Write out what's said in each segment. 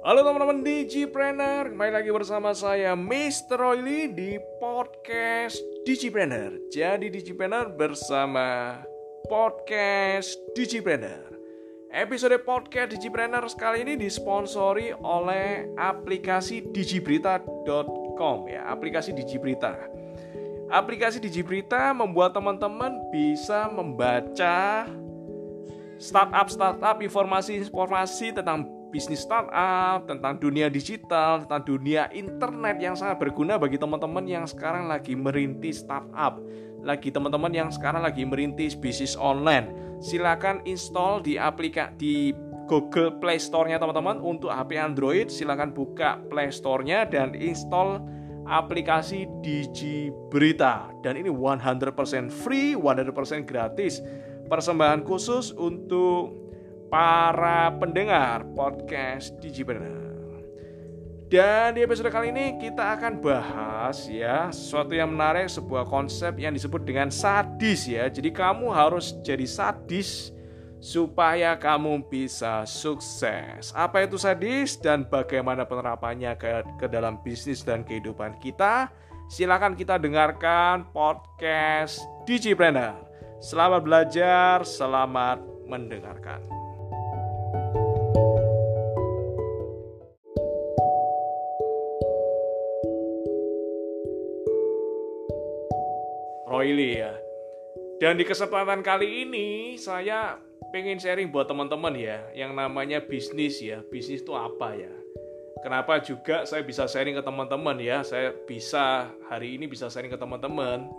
Halo teman-teman Digipreneur, kembali lagi bersama saya Mr. Royli di podcast Digipreneur. Jadi Digipreneur bersama podcast Digipreneur. Episode podcast Digipreneur sekali ini disponsori oleh aplikasi digiberita.com ya, aplikasi Digiberita. Aplikasi Digiberita membuat teman-teman bisa membaca startup-startup informasi-informasi tentang bisnis startup, tentang dunia digital, tentang dunia internet yang sangat berguna bagi teman-teman yang sekarang lagi merintis startup, lagi teman-teman yang sekarang lagi merintis bisnis online. Silakan install di aplikasi di Google Play Store-nya teman-teman untuk HP Android, silakan buka Play Store-nya dan install aplikasi Digi Berita dan ini 100% free, 100% gratis. Persembahan khusus untuk para pendengar podcast Digipreneur. Dan di episode kali ini kita akan bahas ya sesuatu yang menarik sebuah konsep yang disebut dengan sadis ya. Jadi kamu harus jadi sadis supaya kamu bisa sukses. Apa itu sadis dan bagaimana penerapannya ke, ke dalam bisnis dan kehidupan kita? Silakan kita dengarkan podcast Digipreneur. Selamat belajar, selamat mendengarkan. Royli ya. Dan di kesempatan kali ini saya pengen sharing buat teman-teman ya yang namanya bisnis ya. Bisnis itu apa ya? Kenapa juga saya bisa sharing ke teman-teman ya? Saya bisa hari ini bisa sharing ke teman-teman.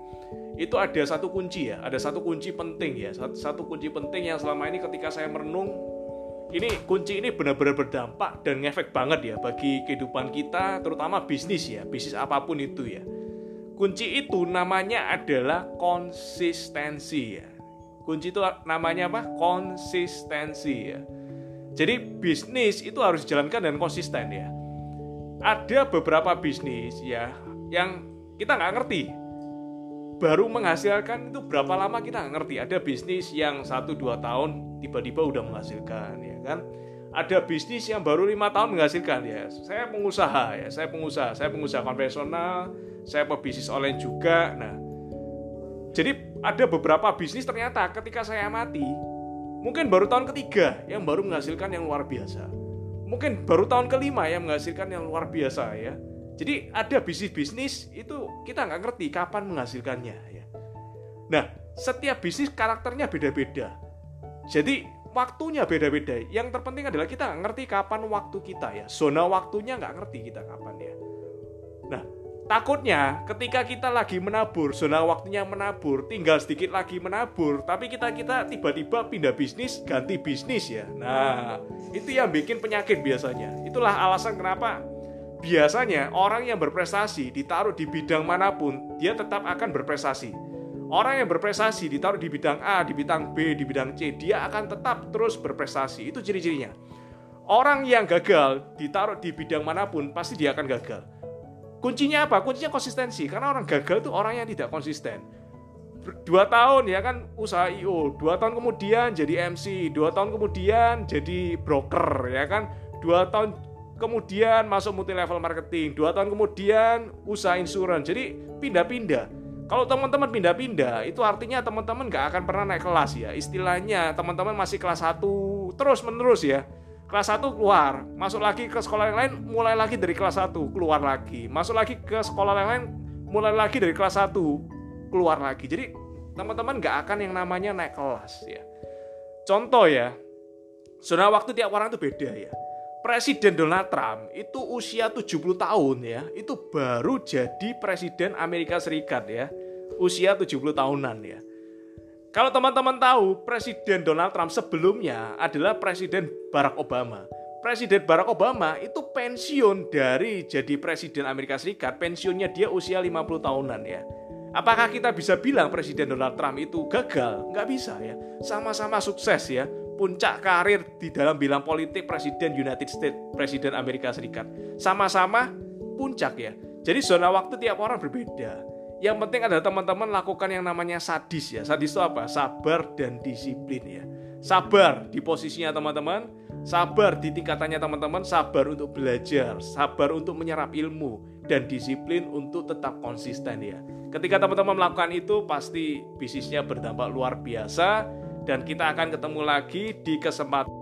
Itu ada satu kunci ya ada satu kunci penting ya. Satu, satu kunci penting yang selama ini ketika saya merenung ini kunci ini benar-benar berdampak dan ngefek banget ya bagi kehidupan kita terutama bisnis ya bisnis apa pun itu ya kunci itu namanya adalah konsistensi ya Kunci itu namanya apa? Konsistensi ya. Jadi bisnis itu harus dijalankan dengan konsisten ya. Ada beberapa bisnis ya yang kita nggak ngerti. Baru menghasilkan itu berapa lama kita nggak ngerti. Ada bisnis yang 1-2 tahun tiba-tiba udah menghasilkan ya kan. Ada bisnis yang baru lima tahun menghasilkan ya. Saya pengusaha ya, saya pengusaha, saya pengusaha konvensional, saya pebisnis online juga. Nah, jadi ada beberapa bisnis ternyata ketika saya amati mungkin baru tahun ketiga yang baru menghasilkan yang luar biasa. Mungkin baru tahun kelima yang menghasilkan yang luar biasa ya. Jadi ada bisnis-bisnis itu kita nggak ngerti kapan menghasilkannya ya. Nah setiap bisnis karakternya beda-beda. Jadi waktunya beda-beda yang terpenting adalah kita nggak ngerti kapan waktu kita ya zona waktunya nggak ngerti kita kapan ya nah Takutnya ketika kita lagi menabur, zona waktunya menabur, tinggal sedikit lagi menabur, tapi kita kita tiba-tiba pindah bisnis, ganti bisnis ya. Nah, itu yang bikin penyakit biasanya. Itulah alasan kenapa biasanya orang yang berprestasi ditaruh di bidang mana pun, dia tetap akan berprestasi. Orang yang berprestasi ditaruh di bidang A, di bidang B, di bidang C, dia akan tetap terus berprestasi. Itu ciri-cirinya. Orang yang gagal ditaruh di bidang mana pun, pasti dia akan gagal Kuncinya apa? Kuncinya konsistensi. Karena orang gagal itu orang yang tidak konsisten. Dua tahun ya kan usaha IO, dua tahun kemudian jadi MC, dua tahun kemudian jadi broker ya kan, dua tahun kemudian masuk multi level marketing, dua tahun kemudian usaha insurance. Jadi pindah-pindah. Kalau teman-teman pindah-pindah, itu artinya teman-teman nggak akan pernah naik kelas ya. Istilahnya teman-teman masih kelas 1 terus menerus ya kelas 1 keluar, masuk lagi ke sekolah yang lain, mulai lagi dari kelas 1, keluar lagi. Masuk lagi ke sekolah yang lain, mulai lagi dari kelas 1, keluar lagi. Jadi teman-teman nggak akan yang namanya naik kelas ya. Contoh ya, zona waktu tiap orang itu beda ya. Presiden Donald Trump itu usia 70 tahun ya, itu baru jadi presiden Amerika Serikat ya. Usia 70 tahunan ya. Kalau teman-teman tahu, Presiden Donald Trump sebelumnya adalah Presiden Barack Obama. Presiden Barack Obama itu pensiun dari jadi Presiden Amerika Serikat, pensiunnya dia usia 50 tahunan ya. Apakah kita bisa bilang Presiden Donald Trump itu gagal? Nggak bisa ya. Sama-sama sukses ya. Puncak karir di dalam bilang politik Presiden United States, Presiden Amerika Serikat. Sama-sama puncak ya. Jadi zona waktu tiap orang berbeda. Yang penting adalah teman-teman lakukan yang namanya sadis ya. Sadis itu apa? Sabar dan disiplin ya. Sabar di posisinya teman-teman, Sabar di tingkatannya teman-teman, sabar untuk belajar, sabar untuk menyerap ilmu, dan disiplin untuk tetap konsisten ya. Ketika teman-teman melakukan itu, pasti bisnisnya berdampak luar biasa, dan kita akan ketemu lagi di kesempatan